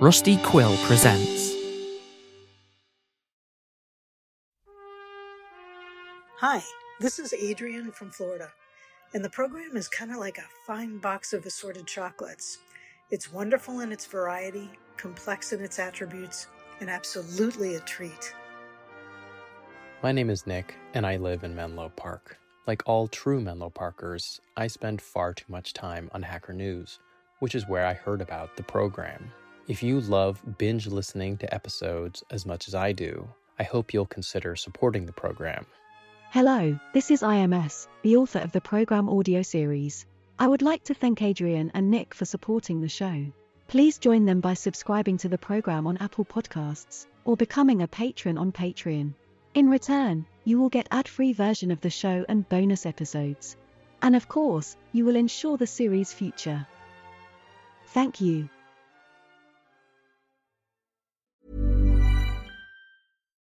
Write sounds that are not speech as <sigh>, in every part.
Rusty Quill presents. Hi, this is Adrian from Florida, and the program is kind of like a fine box of assorted chocolates. It's wonderful in its variety, complex in its attributes, and absolutely a treat. My name is Nick, and I live in Menlo Park. Like all true Menlo Parkers, I spend far too much time on Hacker News, which is where I heard about the program. If you love binge listening to episodes as much as I do, I hope you'll consider supporting the program. Hello, this is IMS, the author of the program audio series. I would like to thank Adrian and Nick for supporting the show. Please join them by subscribing to the program on Apple Podcasts or becoming a patron on Patreon. In return, you will get ad-free version of the show and bonus episodes. And of course, you will ensure the series' future. Thank you.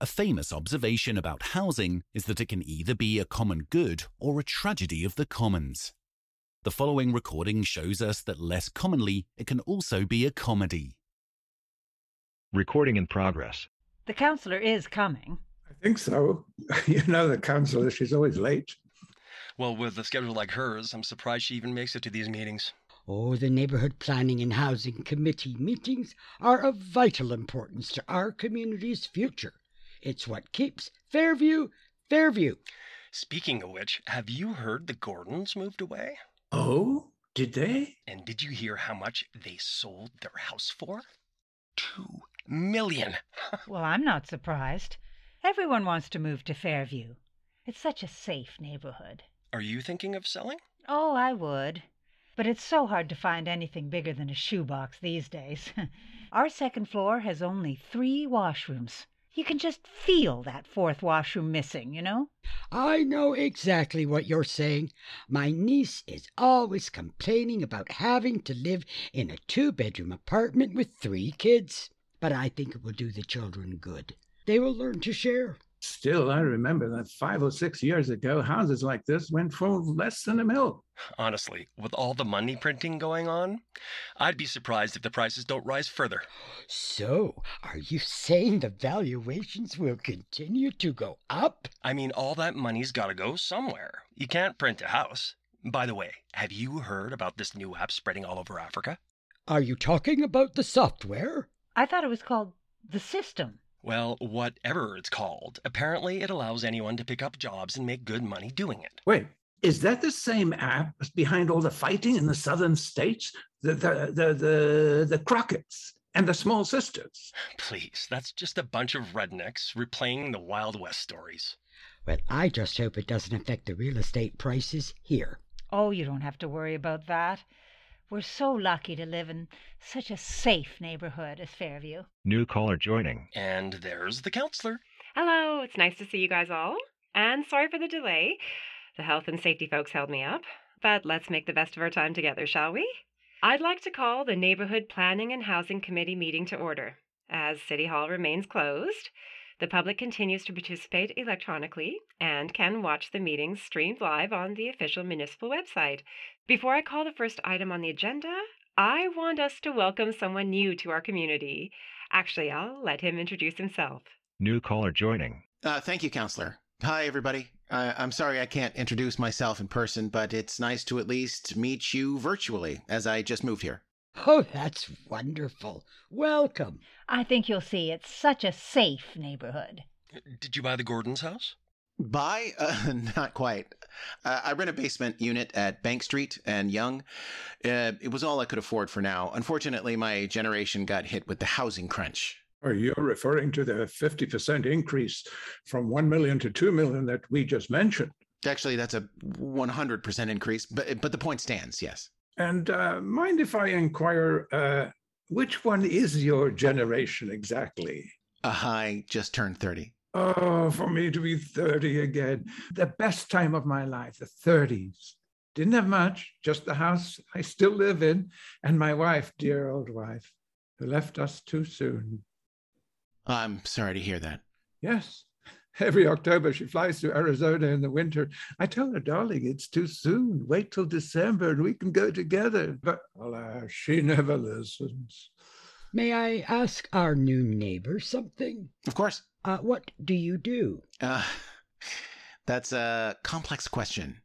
A famous observation about housing is that it can either be a common good or a tragedy of the commons. The following recording shows us that less commonly, it can also be a comedy. Recording in progress. The councillor is coming. I think so. <laughs> You know, the councillor, she's always late. Well, with a schedule like hers, I'm surprised she even makes it to these meetings. Oh, the Neighborhood Planning and Housing Committee meetings are of vital importance to our community's future. It's what keeps Fairview, Fairview. Speaking of which, have you heard the Gordons moved away? Oh, did they? And did you hear how much they sold their house for? Two million. <laughs> well, I'm not surprised. Everyone wants to move to Fairview. It's such a safe neighborhood. Are you thinking of selling? Oh, I would. But it's so hard to find anything bigger than a shoebox these days. <laughs> Our second floor has only three washrooms. You can just feel that fourth washroom missing, you know? I know exactly what you're saying. My niece is always complaining about having to live in a two bedroom apartment with three kids. But I think it will do the children good. They will learn to share. Still, I remember that five or six years ago, houses like this went for less than a mill. Honestly, with all the money printing going on, I'd be surprised if the prices don't rise further. So, are you saying the valuations will continue to go up? I mean, all that money's got to go somewhere. You can't print a house. By the way, have you heard about this new app spreading all over Africa? Are you talking about the software? I thought it was called the system. Well, whatever it's called, apparently it allows anyone to pick up jobs and make good money doing it. Wait, is that the same app behind all the fighting in the southern states? The the the the, the Crockett's and the Small Sisters? Please, that's just a bunch of rednecks replaying the Wild West stories. Well, I just hope it doesn't affect the real estate prices here. Oh, you don't have to worry about that. We're so lucky to live in such a safe neighborhood as Fairview. New caller joining. And there's the counselor. Hello, it's nice to see you guys all. And sorry for the delay. The health and safety folks held me up. But let's make the best of our time together, shall we? I'd like to call the Neighborhood Planning and Housing Committee meeting to order. As City Hall remains closed, the public continues to participate electronically and can watch the meetings streamed live on the official municipal website. Before I call the first item on the agenda, I want us to welcome someone new to our community. Actually, I'll let him introduce himself. New caller joining. Uh, thank you, Counselor. Hi, everybody. Uh, I'm sorry I can't introduce myself in person, but it's nice to at least meet you virtually, as I just moved here. Oh, that's wonderful. Welcome. I think you'll see it's such a safe neighborhood. Did you buy the Gordon's house? Buy? <laughs> Uh, not quite. Uh, I rent a basement unit at Bank Street and Yonge. Uh, it was all I could afford for now. Unfortunately, my generation got hit with the housing crunch. Are you referring to the 50% increase from 1 million to 2 million that we just mentioned? Actually, that's a 100% increase, but but the point stands, yes. And uh, mind if I inquire, uh, which one is your generation exactly? Uh, I just turned 30. Oh, for me to be 30 again. The best time of my life, the 30s. Didn't have much, just the house I still live in, and my wife, dear old wife, who left us too soon. I'm sorry to hear that. Yes. Every October she flies to Arizona in the winter. I tell her, darling, it's too soon. Wait till December and we can go together. But alas, she never listens. May I ask our new neighbor something? Of course. Uh, what do you do? Uh, that's a complex question.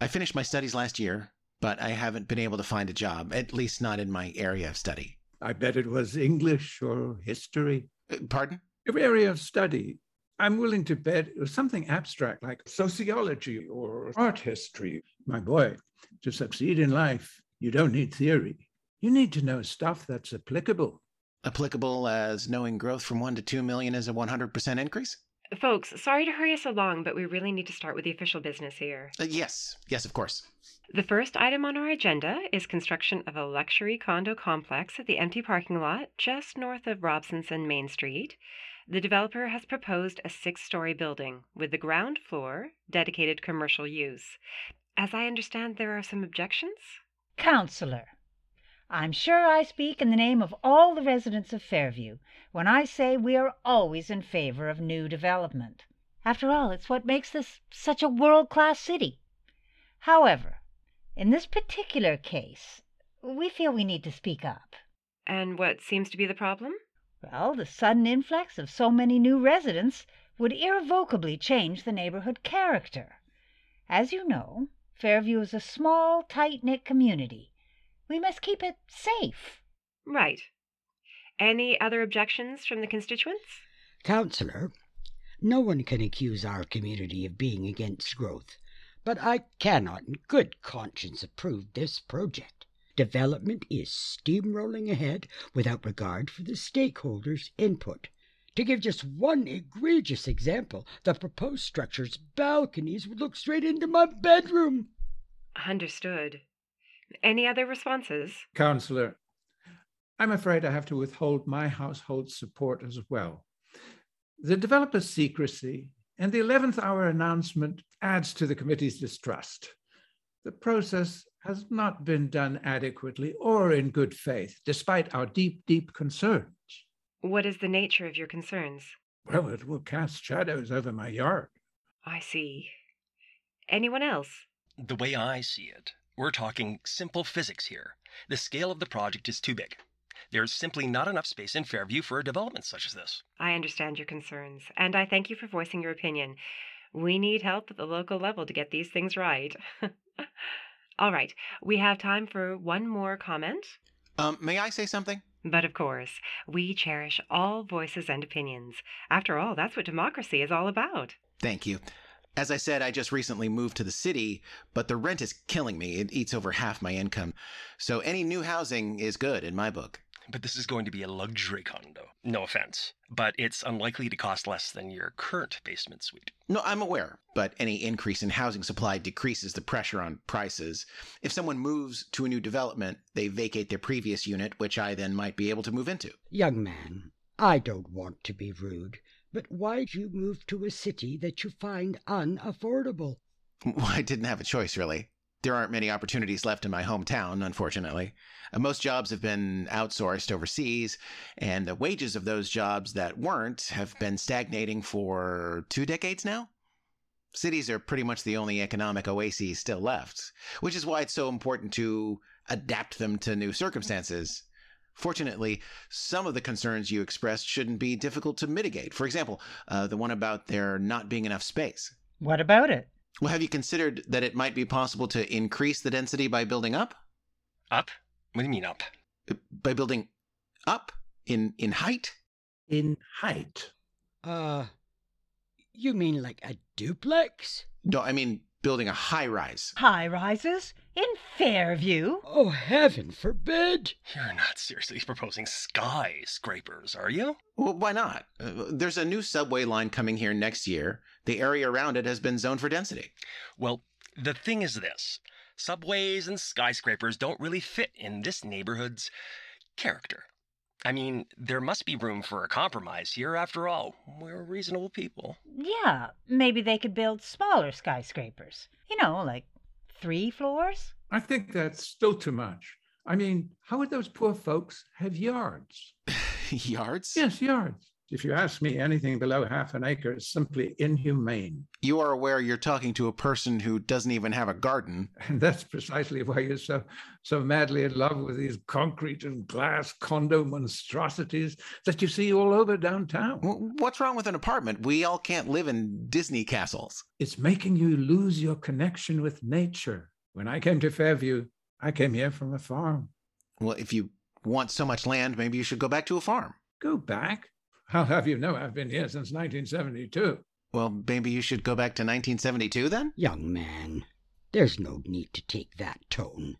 I finished my studies last year, but I haven't been able to find a job, at least not in my area of study. I bet it was English or history. Uh, pardon? Your area of study. I'm willing to bet it was something abstract like sociology or art history. My boy, to succeed in life, you don't need theory. You need to know stuff that's applicable. Applicable as knowing growth from 1 to 2 million is a 100% increase? Folks, sorry to hurry us along, but we really need to start with the official business here. Uh, yes, yes, of course. The first item on our agenda is construction of a luxury condo complex at the empty parking lot just north of Robsonson Main Street. The developer has proposed a six story building with the ground floor dedicated commercial use. As I understand, there are some objections? Counselor, I'm sure I speak in the name of all the residents of Fairview when I say we are always in favor of new development. After all, it's what makes this such a world class city. However, in this particular case, we feel we need to speak up. And what seems to be the problem? Well, the sudden influx of so many new residents would irrevocably change the neighborhood character. As you know, Fairview is a small, tight knit community. We must keep it safe. Right. Any other objections from the constituents? Councillor, no one can accuse our community of being against growth, but I cannot in good conscience approve this project. Development is steamrolling ahead without regard for the stakeholders' input. To give just one egregious example, the proposed structure's balconies would look straight into my bedroom. Understood. Any other responses? Counselor, I'm afraid I have to withhold my household's support as well. The developer's secrecy and the 11th hour announcement adds to the committee's distrust. The process has not been done adequately or in good faith, despite our deep, deep concerns. What is the nature of your concerns? Well, it will cast shadows over my yard. I see. Anyone else? The way I see it, we're talking simple physics here. The scale of the project is too big. There's simply not enough space in Fairview for a development such as this. I understand your concerns, and I thank you for voicing your opinion. We need help at the local level to get these things right. <laughs> All right, we have time for one more comment. Um, may I say something? But of course, we cherish all voices and opinions. After all, that's what democracy is all about. Thank you. As I said, I just recently moved to the city, but the rent is killing me. It eats over half my income. So any new housing is good in my book. But this is going to be a luxury condo. No offense. But it's unlikely to cost less than your current basement suite. No, I'm aware, but any increase in housing supply decreases the pressure on prices. If someone moves to a new development, they vacate their previous unit, which I then might be able to move into. Young man, I don't want to be rude, but why'd you move to a city that you find unaffordable? <laughs> Well, I didn't have a choice, really. There aren't many opportunities left in my hometown, unfortunately. Uh, most jobs have been outsourced overseas, and the wages of those jobs that weren't have been stagnating for two decades now. Cities are pretty much the only economic oases still left, which is why it's so important to adapt them to new circumstances. Fortunately, some of the concerns you expressed shouldn't be difficult to mitigate. For example, uh, the one about there not being enough space. What about it? Well, have you considered that it might be possible to increase the density by building up? Up? What do you mean up? By building up in in height? In height. Uh, you mean like a duplex? No, I mean building a high rise. High rises? In Fairview? Oh, heaven forbid! You're not seriously proposing skyscrapers, are you? Well, why not? Uh, there's a new subway line coming here next year. The area around it has been zoned for density. Well, the thing is this subways and skyscrapers don't really fit in this neighborhood's character. I mean, there must be room for a compromise here. After all, we're reasonable people. Yeah, maybe they could build smaller skyscrapers. You know, like three floors? I think that's still too much. I mean, how would those poor folks have yards? <laughs> yards? Yes, yards. If you ask me, anything below half an acre is simply inhumane. You are aware you're talking to a person who doesn't even have a garden. And that's precisely why you're so so madly in love with these concrete and glass condo monstrosities that you see all over downtown. What's wrong with an apartment? We all can't live in Disney castles. It's making you lose your connection with nature. When I came to Fairview, I came here from a farm. Well, if you want so much land, maybe you should go back to a farm. Go back? I'll have you know I've been here since 1972. Well, maybe you should go back to 1972 then? Young man, there's no need to take that tone.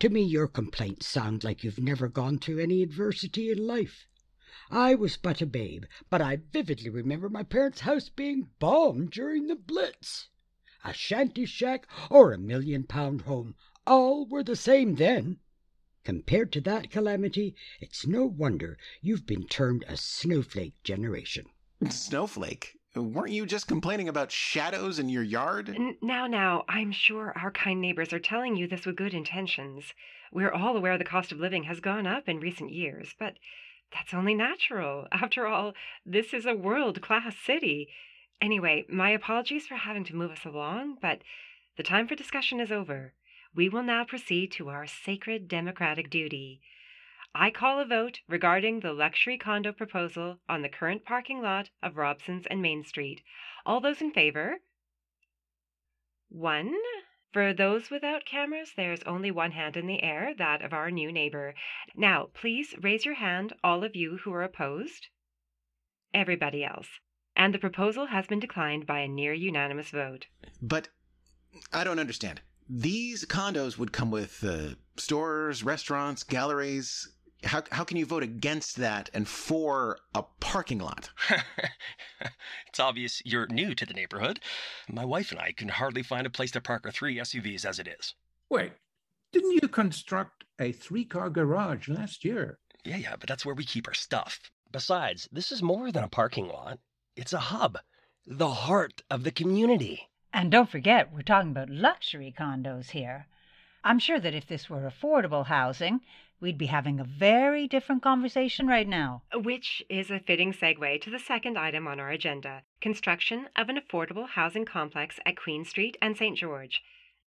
To me, your complaints sound like you've never gone through any adversity in life. I was but a babe, but I vividly remember my parents' house being bombed during the Blitz. A shanty shack or a million pound home, all were the same then. Compared to that calamity, it's no wonder you've been termed a snowflake generation. Snowflake? Weren't you just complaining about shadows in your yard? N- now, now, I'm sure our kind neighbors are telling you this with good intentions. We're all aware the cost of living has gone up in recent years, but that's only natural. After all, this is a world class city. Anyway, my apologies for having to move us along, but the time for discussion is over. We will now proceed to our sacred democratic duty. I call a vote regarding the luxury condo proposal on the current parking lot of Robson's and Main Street. All those in favor? One. For those without cameras, there's only one hand in the air, that of our new neighbor. Now, please raise your hand, all of you who are opposed. Everybody else. And the proposal has been declined by a near unanimous vote. But I don't understand. These condos would come with uh, stores, restaurants, galleries. How, how can you vote against that and for a parking lot? <laughs> it's obvious you're new to the neighborhood. My wife and I can hardly find a place to park our three SUVs as it is. Wait, didn't you construct a three car garage last year? Yeah, yeah, but that's where we keep our stuff. Besides, this is more than a parking lot, it's a hub, the heart of the community. And don't forget, we're talking about luxury condos here. I'm sure that if this were affordable housing, we'd be having a very different conversation right now. Which is a fitting segue to the second item on our agenda construction of an affordable housing complex at Queen Street and St. George.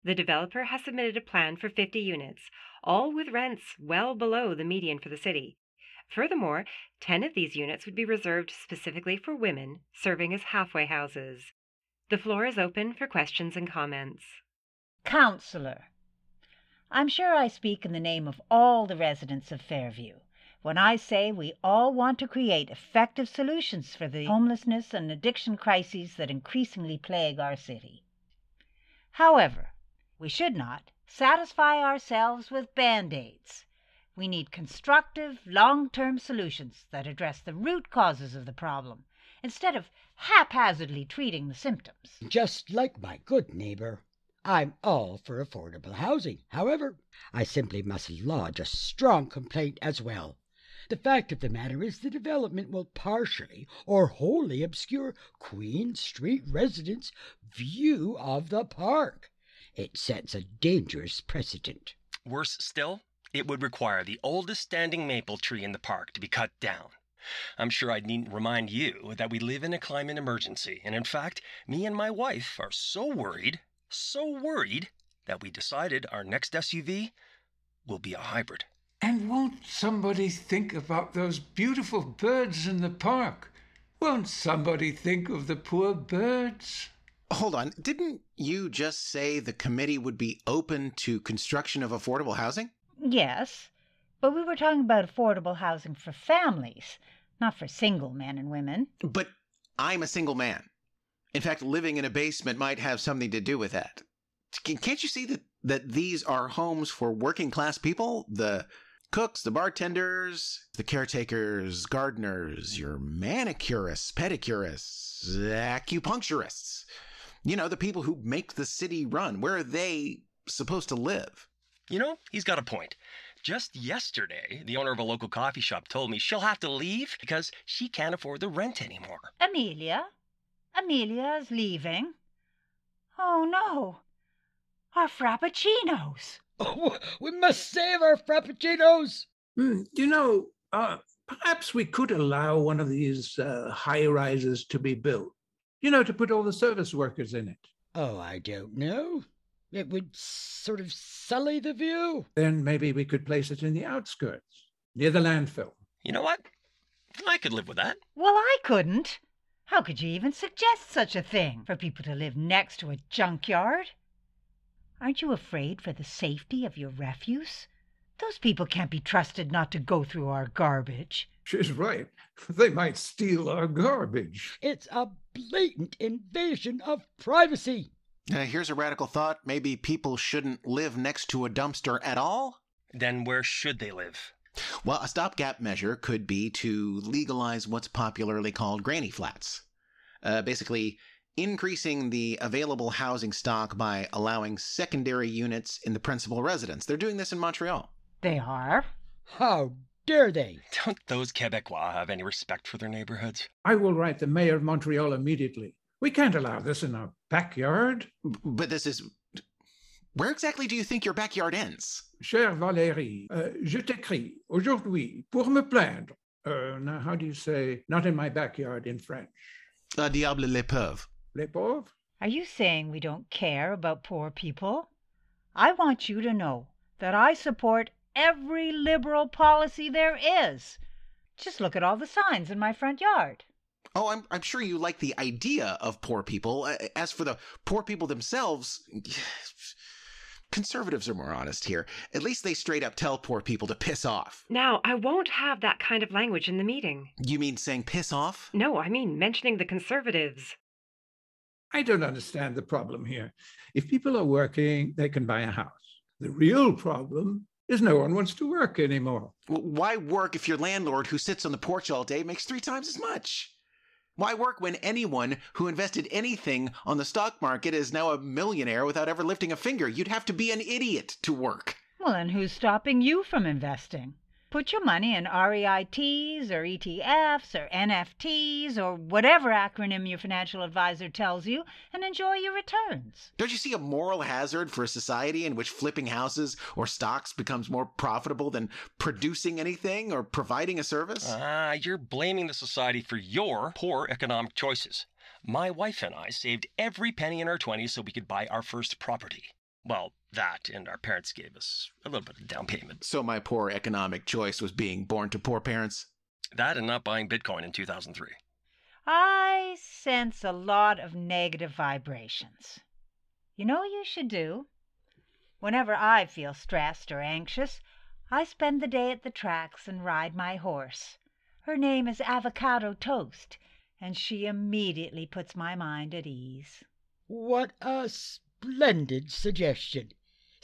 The developer has submitted a plan for 50 units, all with rents well below the median for the city. Furthermore, 10 of these units would be reserved specifically for women, serving as halfway houses. The floor is open for questions and comments. Counselor, I'm sure I speak in the name of all the residents of Fairview when I say we all want to create effective solutions for the homelessness and addiction crises that increasingly plague our city. However, we should not satisfy ourselves with band aids. We need constructive, long term solutions that address the root causes of the problem instead of haphazardly treating the symptoms. Just like my good neighbor, I'm all for affordable housing. However, I simply must lodge a strong complaint as well. The fact of the matter is the development will partially or wholly obscure Queen Street residents' view of the park. It sets a dangerous precedent. Worse still, it would require the oldest standing maple tree in the park to be cut down. I'm sure I needn't remind you that we live in a climate emergency, and in fact, me and my wife are so worried, so worried, that we decided our next SUV will be a hybrid. And won't somebody think about those beautiful birds in the park? Won't somebody think of the poor birds? Hold on, didn't you just say the committee would be open to construction of affordable housing? Yes, but we were talking about affordable housing for families, not for single men and women. But I'm a single man. In fact, living in a basement might have something to do with that. Can't you see that, that these are homes for working class people? The cooks, the bartenders, the caretakers, gardeners, your manicurists, pedicurists, acupuncturists. You know, the people who make the city run. Where are they supposed to live? You know, he's got a point. Just yesterday, the owner of a local coffee shop told me she'll have to leave because she can't afford the rent anymore. Amelia? Amelia is leaving? Oh no! Our frappuccinos! <laughs> Oh, we must save our frappuccinos! Mm, you know, uh, perhaps we could allow one of these uh, high rises to be built. You know, to put all the service workers in it. Oh, I don't know. It would sort of sully the view. Then maybe we could place it in the outskirts, near the landfill. You know what? I could live with that. Well, I couldn't. How could you even suggest such a thing for people to live next to a junkyard? Aren't you afraid for the safety of your refuse? Those people can't be trusted not to go through our garbage. She's right. <laughs> They might steal our garbage. It's a blatant invasion of privacy. Uh, here's a radical thought. Maybe people shouldn't live next to a dumpster at all? Then where should they live? Well, a stopgap measure could be to legalize what's popularly called granny flats. Uh, basically, increasing the available housing stock by allowing secondary units in the principal residence. They're doing this in Montreal. They are? How dare they? Don't those Quebecois have any respect for their neighborhoods? I will write the mayor of Montreal immediately. We can't allow this in our backyard. But this is. Where exactly do you think your backyard ends? Cher Valérie, uh, je t'écris aujourd'hui pour me plaindre. Uh, now, how do you say not in my backyard in French? Uh, diable les pauvres. Les pauvres? Are you saying we don't care about poor people? I want you to know that I support every liberal policy there is. Just look at all the signs in my front yard. Oh, I'm, I'm sure you like the idea of poor people. Uh, as for the poor people themselves, <sighs> conservatives are more honest here. At least they straight up tell poor people to piss off. Now, I won't have that kind of language in the meeting. You mean saying piss off? No, I mean mentioning the conservatives. I don't understand the problem here. If people are working, they can buy a house. The real problem is no one wants to work anymore. Well, why work if your landlord who sits on the porch all day makes three times as much? Why work when anyone who invested anything on the stock market is now a millionaire without ever lifting a finger? You'd have to be an idiot to work. Well, and who's stopping you from investing? Put your money in REITs or ETFs or NFTs or whatever acronym your financial advisor tells you and enjoy your returns. Don't you see a moral hazard for a society in which flipping houses or stocks becomes more profitable than producing anything or providing a service? Ah, you're blaming the society for your poor economic choices. My wife and I saved every penny in our 20s so we could buy our first property. Well, that and our parents gave us a little bit of down payment. So my poor economic choice was being born to poor parents? That and not buying Bitcoin in 2003. I sense a lot of negative vibrations. You know what you should do? Whenever I feel stressed or anxious, I spend the day at the tracks and ride my horse. Her name is Avocado Toast, and she immediately puts my mind at ease. What a splendid suggestion.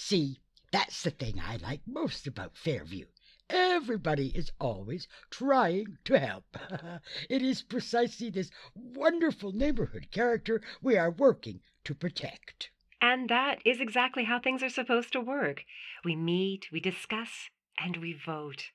See, that's the thing I like most about Fairview. Everybody is always trying to help. <laughs> it is precisely this wonderful neighborhood character we are working to protect. And that is exactly how things are supposed to work. We meet, we discuss, and we vote.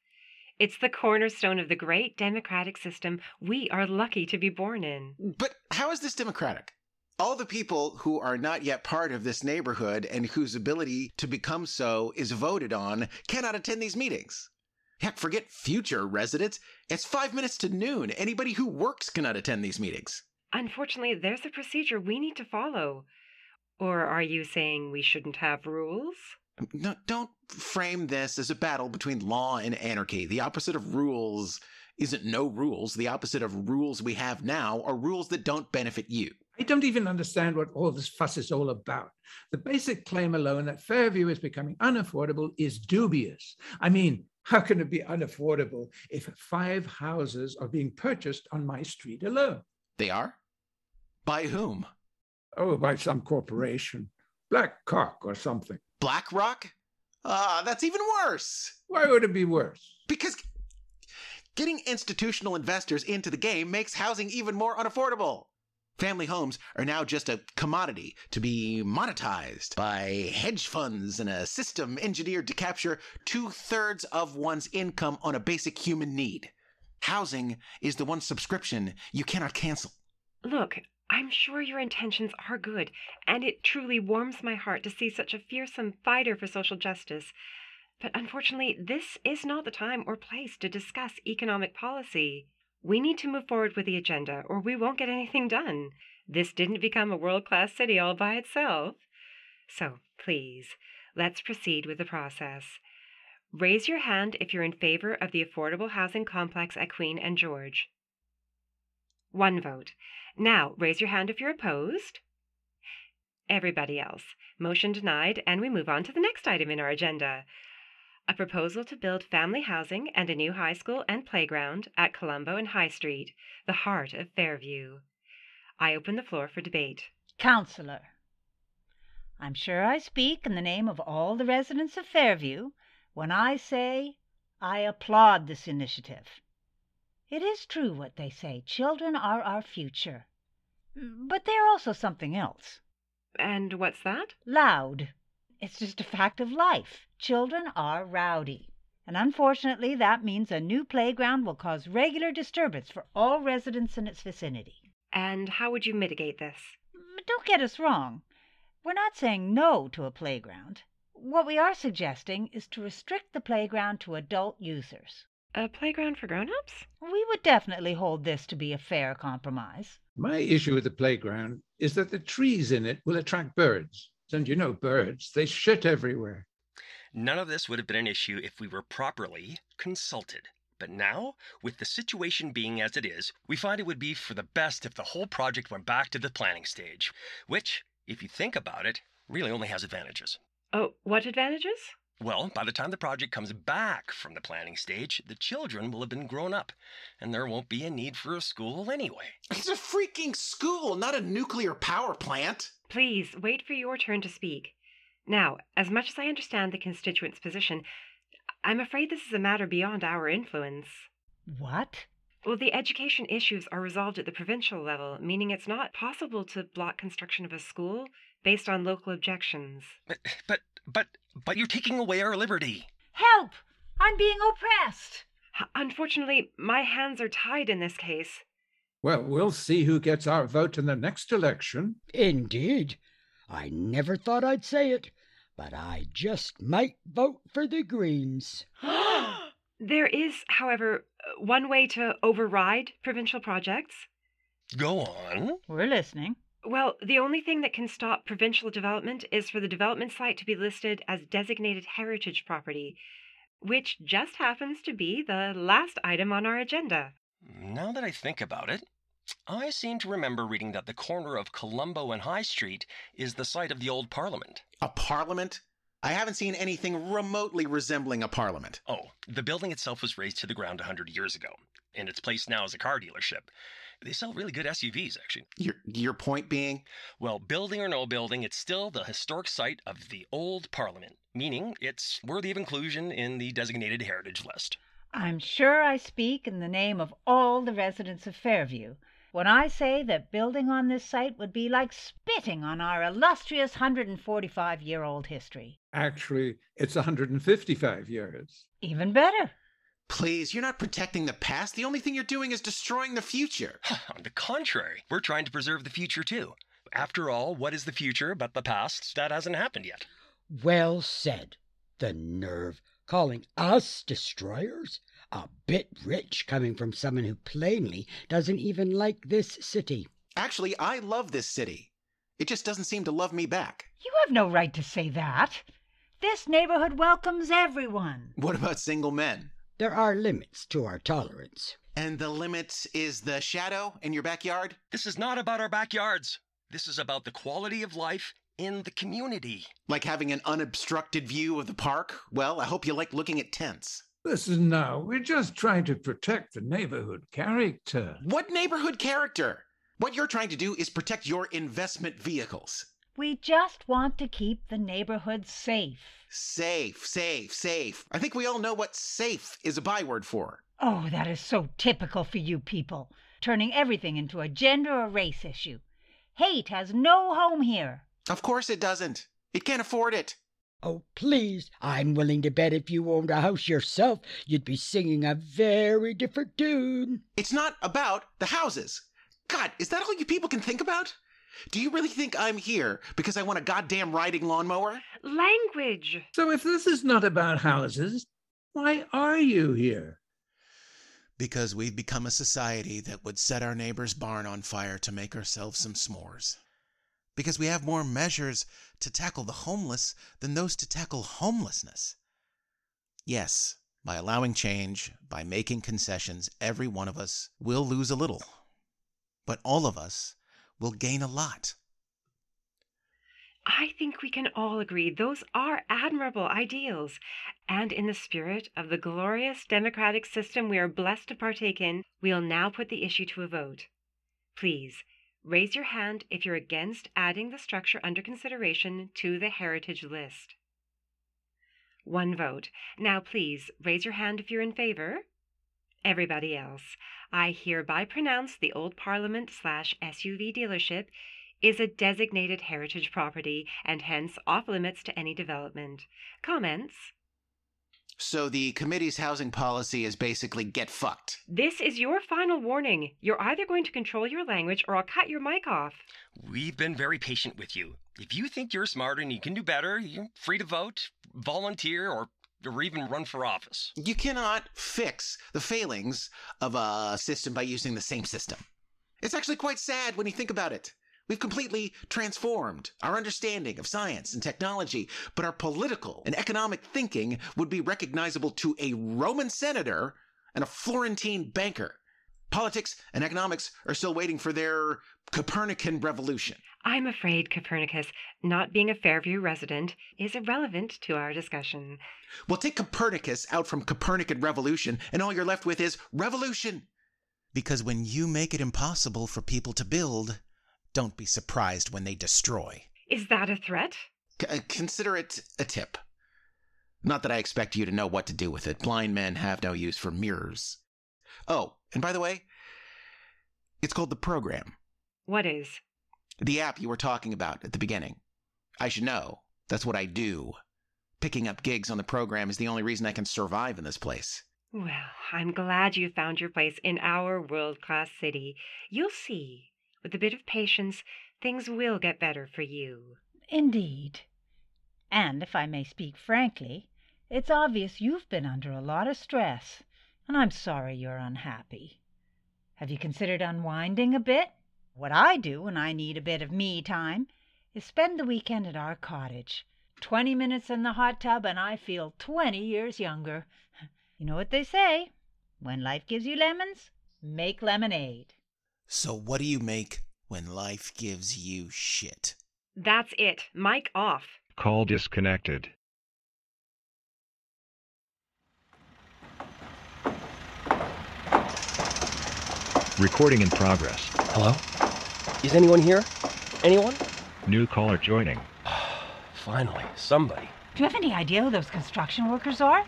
It's the cornerstone of the great democratic system we are lucky to be born in. But how is this democratic? All the people who are not yet part of this neighborhood and whose ability to become so is voted on cannot attend these meetings. Heck, forget future residents. It's five minutes to noon. Anybody who works cannot attend these meetings. Unfortunately, there's a procedure we need to follow. Or are you saying we shouldn't have rules? Um, no, don't frame this as a battle between law and anarchy. The opposite of rules isn't no rules. The opposite of rules we have now are rules that don't benefit you. I don't even understand what all this fuss is all about. The basic claim alone that Fairview is becoming unaffordable is dubious. I mean, how can it be unaffordable if five houses are being purchased on my street alone? They are? By whom? Oh, by some corporation. Black Cock or something. BlackRock? Ah, that's even worse. Why would it be worse? Because getting institutional investors into the game makes housing even more unaffordable. Family homes are now just a commodity to be monetized by hedge funds and a system engineered to capture two thirds of one's income on a basic human need. Housing is the one subscription you cannot cancel. Look, I'm sure your intentions are good, and it truly warms my heart to see such a fearsome fighter for social justice. But unfortunately, this is not the time or place to discuss economic policy. We need to move forward with the agenda, or we won't get anything done. This didn't become a world class city all by itself. So, please, let's proceed with the process. Raise your hand if you're in favor of the affordable housing complex at Queen and George. One vote. Now, raise your hand if you're opposed. Everybody else. Motion denied, and we move on to the next item in our agenda. A proposal to build family housing and a new high school and playground at Colombo and High Street, the heart of Fairview. I open the floor for debate. Counselor, I'm sure I speak in the name of all the residents of Fairview when I say I applaud this initiative. It is true what they say children are our future. But they're also something else. And what's that? Loud. It's just a fact of life. Children are rowdy. And unfortunately, that means a new playground will cause regular disturbance for all residents in its vicinity. And how would you mitigate this? But don't get us wrong. We're not saying no to a playground. What we are suggesting is to restrict the playground to adult users. A playground for grown ups? We would definitely hold this to be a fair compromise. My issue with the playground is that the trees in it will attract birds. And you know birds, they shit everywhere. None of this would have been an issue if we were properly consulted. But now, with the situation being as it is, we find it would be for the best if the whole project went back to the planning stage, which, if you think about it, really only has advantages. Oh, what advantages? Well, by the time the project comes back from the planning stage, the children will have been grown up, and there won't be a need for a school anyway. It's a freaking school, not a nuclear power plant. Please wait for your turn to speak. Now, as much as I understand the constituents' position, I'm afraid this is a matter beyond our influence. What? Well, the education issues are resolved at the provincial level, meaning it's not possible to block construction of a school based on local objections. But, but, but, but you're taking away our liberty. Help! I'm being oppressed. Unfortunately, my hands are tied in this case. Well, we'll see who gets our vote in the next election. Indeed. I never thought I'd say it, but I just might vote for the Greens. <gasps> there is, however, one way to override provincial projects. Go on. We're listening. Well, the only thing that can stop provincial development is for the development site to be listed as designated heritage property, which just happens to be the last item on our agenda. Now that I think about it, I seem to remember reading that the corner of Colombo and High Street is the site of the old Parliament. A Parliament? I haven't seen anything remotely resembling a Parliament. Oh, the building itself was razed to the ground a hundred years ago, and its place now is a car dealership. They sell really good SUVs, actually. Your your point being? Well, building or no building, it's still the historic site of the old Parliament, meaning it's worthy of inclusion in the designated heritage list. I'm sure I speak in the name of all the residents of Fairview when I say that building on this site would be like spitting on our illustrious 145 year old history. Actually, it's 155 years. Even better. Please, you're not protecting the past. The only thing you're doing is destroying the future. <sighs> On the contrary, we're trying to preserve the future too. After all, what is the future but the past that hasn't happened yet? Well said. The nerve. Calling us destroyers? A bit rich coming from someone who plainly doesn't even like this city. Actually, I love this city. It just doesn't seem to love me back. You have no right to say that. This neighborhood welcomes everyone. What about single men? There are limits to our tolerance. And the limit is the shadow in your backyard? This is not about our backyards. This is about the quality of life in the community. Like having an unobstructed view of the park? Well, I hope you like looking at tents. Listen now, we're just trying to protect the neighborhood character. What neighborhood character? What you're trying to do is protect your investment vehicles. We just want to keep the neighborhood safe. Safe, safe, safe. I think we all know what safe is a byword for. Oh, that is so typical for you people, turning everything into a gender or race issue. Hate has no home here. Of course it doesn't. It can't afford it. Oh, please, I'm willing to bet if you owned a house yourself, you'd be singing a very different tune. It's not about the houses. God, is that all you people can think about? Do you really think I'm here because I want a goddamn riding lawnmower? Language! So if this is not about houses, why are you here? Because we've become a society that would set our neighbor's barn on fire to make ourselves some s'mores. Because we have more measures to tackle the homeless than those to tackle homelessness. Yes, by allowing change, by making concessions, every one of us will lose a little. But all of us will gain a lot. I think we can all agree those are admirable ideals. And in the spirit of the glorious democratic system we are blessed to partake in, we'll now put the issue to a vote. Please raise your hand if you're against adding the structure under consideration to the heritage list. One vote. Now, please raise your hand if you're in favor. Everybody else, I hereby pronounce the Old Parliament slash SUV dealership is a designated heritage property and hence off limits to any development. Comments? So the committee's housing policy is basically get fucked. This is your final warning. You're either going to control your language or I'll cut your mic off. We've been very patient with you. If you think you're smarter and you can do better, you're free to vote, volunteer, or or even run for office. You cannot fix the failings of a system by using the same system. It's actually quite sad when you think about it. We've completely transformed our understanding of science and technology, but our political and economic thinking would be recognizable to a Roman senator and a Florentine banker. Politics and economics are still waiting for their Copernican revolution. I'm afraid Copernicus, not being a Fairview resident, is irrelevant to our discussion. Well, take Copernicus out from Copernican revolution, and all you're left with is revolution. Because when you make it impossible for people to build, don't be surprised when they destroy. Is that a threat? C- uh, consider it a tip. Not that I expect you to know what to do with it. Blind men have no use for mirrors. Oh, and by the way, it's called the program. What is? The app you were talking about at the beginning. I should know. That's what I do. Picking up gigs on the program is the only reason I can survive in this place. Well, I'm glad you found your place in our world class city. You'll see. With a bit of patience, things will get better for you. Indeed. And if I may speak frankly, it's obvious you've been under a lot of stress, and I'm sorry you're unhappy. Have you considered unwinding a bit? What I do when I need a bit of me time is spend the weekend at our cottage. Twenty minutes in the hot tub, and I feel twenty years younger. You know what they say when life gives you lemons, make lemonade. So, what do you make when life gives you shit? That's it. Mic off. Call disconnected. Recording in progress. Hello? Is anyone here? Anyone? New caller joining. <sighs> Finally, somebody. Do you have any idea who those construction workers are?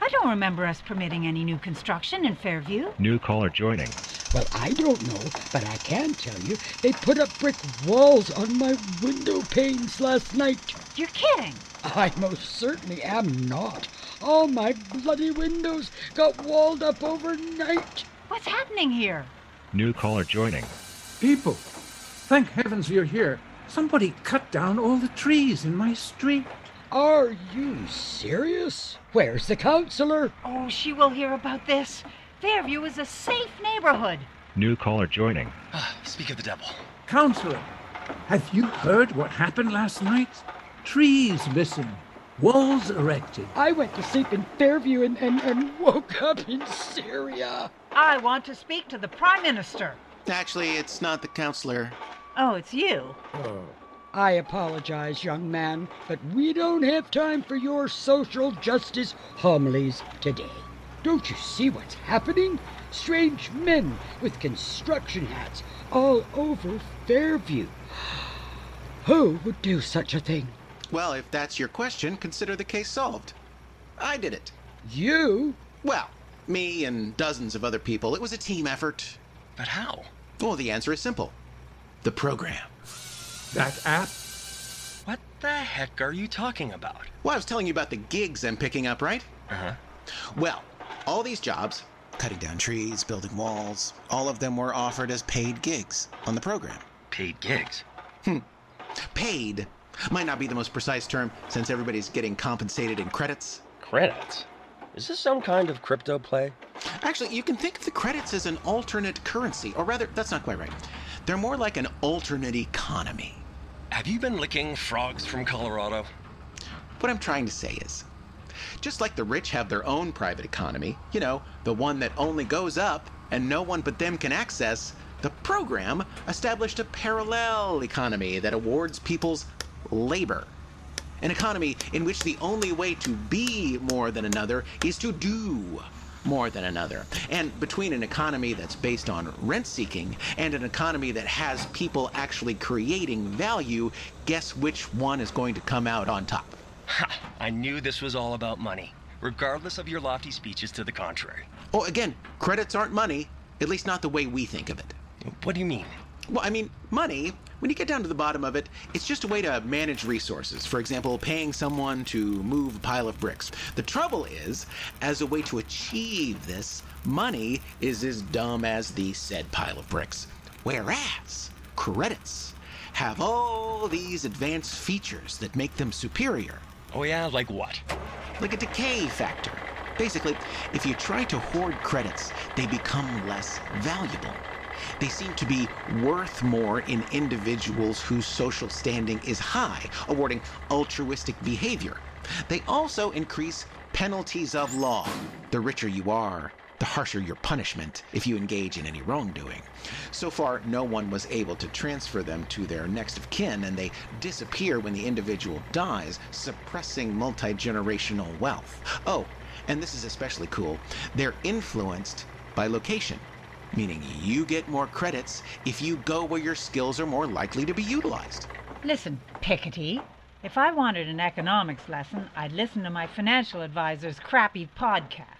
I don't remember us permitting any new construction in Fairview. New caller joining. Well, I don't know, but I can tell you they put up brick walls on my window panes last night. You're kidding. I most certainly am not. All my bloody windows got walled up overnight. What's happening here? New caller joining. People, thank heavens you're here. Somebody cut down all the trees in my street. Are you serious? Where's the counselor? Oh, she will hear about this. Fairview is a safe neighborhood. New caller joining. Ah, speak of the devil. Counselor, have you heard what happened last night? Trees missing, walls erected. I went to sleep in Fairview and, and, and woke up in Syria. I want to speak to the Prime Minister. Actually, it's not the counselor. Oh, it's you. Oh. I apologize, young man, but we don't have time for your social justice homilies today. Don't you see what's happening? Strange men with construction hats all over Fairview. Who would do such a thing? Well, if that's your question, consider the case solved. I did it. You? Well, me and dozens of other people. It was a team effort. But how? Well, the answer is simple the program. That app? What the heck are you talking about? Well, I was telling you about the gigs I'm picking up, right? Uh huh. Well, all these jobs, cutting down trees, building walls, all of them were offered as paid gigs on the program. Paid gigs? Hmm. Paid might not be the most precise term since everybody's getting compensated in credits. Credits? Is this some kind of crypto play? Actually, you can think of the credits as an alternate currency, or rather, that's not quite right. They're more like an alternate economy. Have you been licking frogs from Colorado? What I'm trying to say is just like the rich have their own private economy, you know, the one that only goes up and no one but them can access, the program established a parallel economy that awards people's labor. An economy in which the only way to be more than another is to do more than another. And between an economy that's based on rent seeking and an economy that has people actually creating value, guess which one is going to come out on top? Ha! I knew this was all about money, regardless of your lofty speeches to the contrary. Oh, again, credits aren't money, at least not the way we think of it. What do you mean? Well, I mean, money, when you get down to the bottom of it, it's just a way to manage resources. For example, paying someone to move a pile of bricks. The trouble is, as a way to achieve this, money is as dumb as the said pile of bricks. Whereas, credits have all these advanced features that make them superior. Oh, yeah? Like what? Like a decay factor. Basically, if you try to hoard credits, they become less valuable. They seem to be worth more in individuals whose social standing is high, awarding altruistic behavior. They also increase penalties of law. The richer you are, the harsher your punishment if you engage in any wrongdoing. So far, no one was able to transfer them to their next of kin, and they disappear when the individual dies, suppressing multi generational wealth. Oh, and this is especially cool they're influenced by location, meaning you get more credits if you go where your skills are more likely to be utilized. Listen, Pickety, if I wanted an economics lesson, I'd listen to my financial advisor's crappy podcast.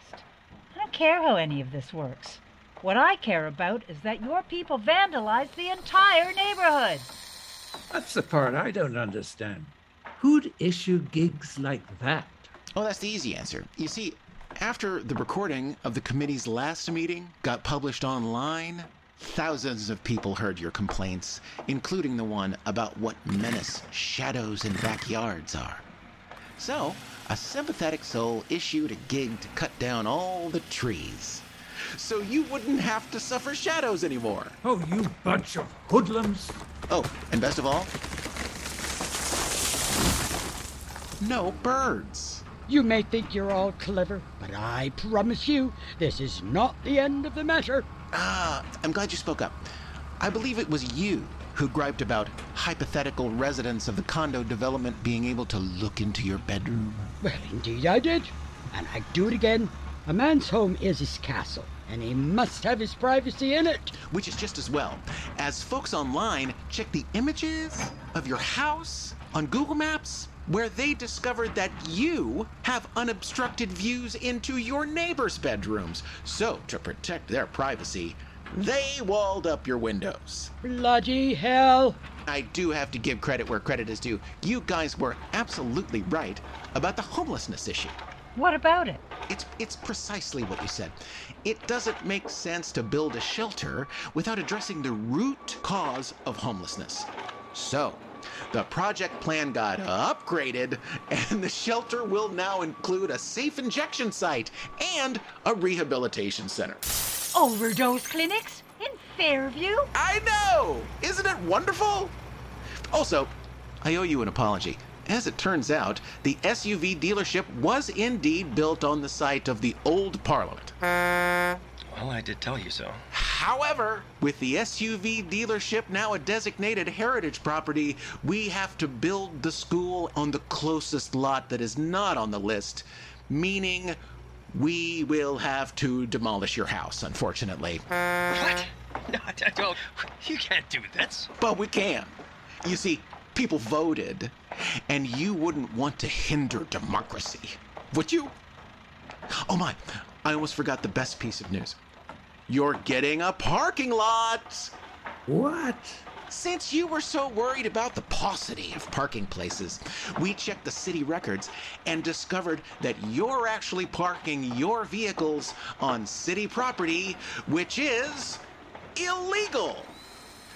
I don't care how any of this works. What I care about is that your people vandalized the entire neighborhood. That's the part I don't understand. Who'd issue gigs like that? Oh, that's the easy answer. You see, after the recording of the committee's last meeting got published online, thousands of people heard your complaints, including the one about what menace shadows in backyards are. So, a sympathetic soul issued a gig to cut down all the trees. So you wouldn't have to suffer shadows anymore. Oh, you bunch of hoodlums. Oh, and best of all, no birds. You may think you're all clever, but I promise you, this is not the end of the matter. Ah, I'm glad you spoke up. I believe it was you who griped about hypothetical residents of the condo development being able to look into your bedroom. Well, indeed I did. And I'd do it again. A man's home is his castle, and he must have his privacy in it. Which is just as well, as folks online check the images of your house on Google Maps, where they discovered that you have unobstructed views into your neighbors' bedrooms. So, to protect their privacy, they walled up your windows. Bloody hell. I do have to give credit where credit is due. You guys were absolutely right about the homelessness issue. What about it? It's it's precisely what you said. It doesn't make sense to build a shelter without addressing the root cause of homelessness. So, the project plan got upgraded, and the shelter will now include a safe injection site and a rehabilitation center. Overdose clinics in Fairview? I know! Isn't it wonderful? Also, I owe you an apology. As it turns out, the SUV dealership was indeed built on the site of the old Parliament. Well, I did tell you so. However, with the SUV dealership now a designated heritage property, we have to build the school on the closest lot that is not on the list, meaning We will have to demolish your house, unfortunately. What? No, I don't. You can't do this. But we can. You see, people voted, and you wouldn't want to hinder democracy, would you? Oh my, I almost forgot the best piece of news. You're getting a parking lot! What? Since you were so worried about the paucity of parking places, we checked the city records and discovered that you're actually parking your vehicles on city property, which is illegal.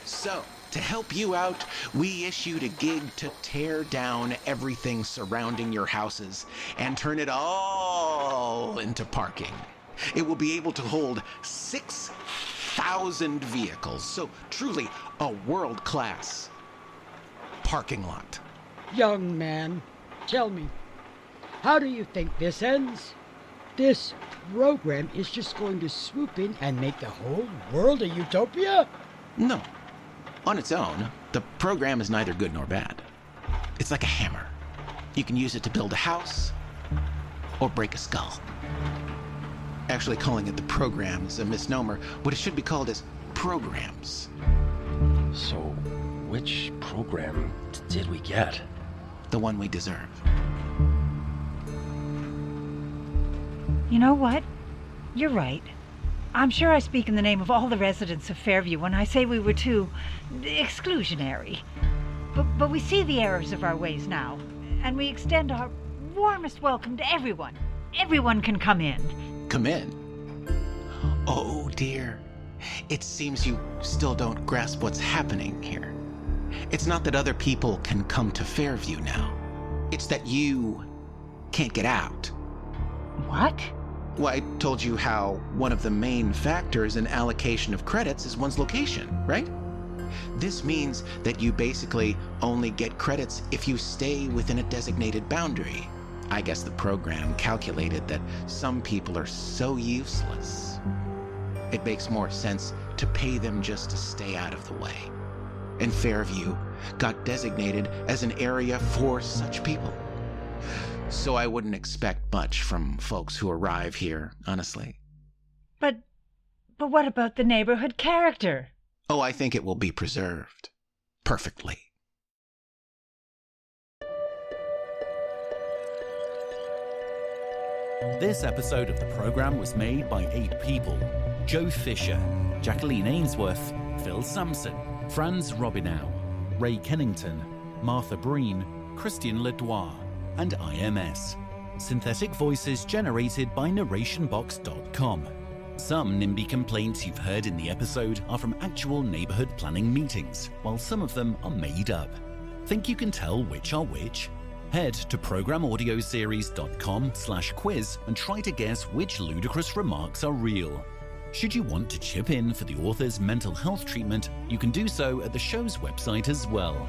So, to help you out, we issued a gig to tear down everything surrounding your houses and turn it all into parking. It will be able to hold 6,000 vehicles, so truly a world class parking lot. Young man, tell me, how do you think this ends? This program is just going to swoop in and make the whole world a utopia? No. On its own, the program is neither good nor bad. It's like a hammer. You can use it to build a house or break a skull. Actually, calling it the program is a misnomer. What it should be called is programs. So, which program d- did we get? The one we deserve. You know what? You're right. I'm sure I speak in the name of all the residents of Fairview when I say we were too exclusionary. But, but we see the errors of our ways now, and we extend our warmest welcome to everyone. Everyone can come in. Come in. Oh dear. It seems you still don't grasp what's happening here. It's not that other people can come to Fairview now, it's that you can't get out. What? Well, I told you how one of the main factors in allocation of credits is one's location, right? This means that you basically only get credits if you stay within a designated boundary. I guess the program calculated that some people are so useless. It makes more sense to pay them just to stay out of the way. And Fairview got designated as an area for such people. So I wouldn't expect much from folks who arrive here, honestly. But but what about the neighborhood character? Oh, I think it will be preserved. Perfectly. This episode of the program was made by eight people Joe Fisher, Jacqueline Ainsworth, Phil Sampson, Franz Robinow, Ray Kennington, Martha Breen, Christian Ledoir, and IMS. Synthetic voices generated by NarrationBox.com. Some NIMBY complaints you've heard in the episode are from actual neighborhood planning meetings, while some of them are made up. Think you can tell which are which? Head to programaudioseries.com slash quiz and try to guess which ludicrous remarks are real. Should you want to chip in for the author's mental health treatment, you can do so at the show's website as well.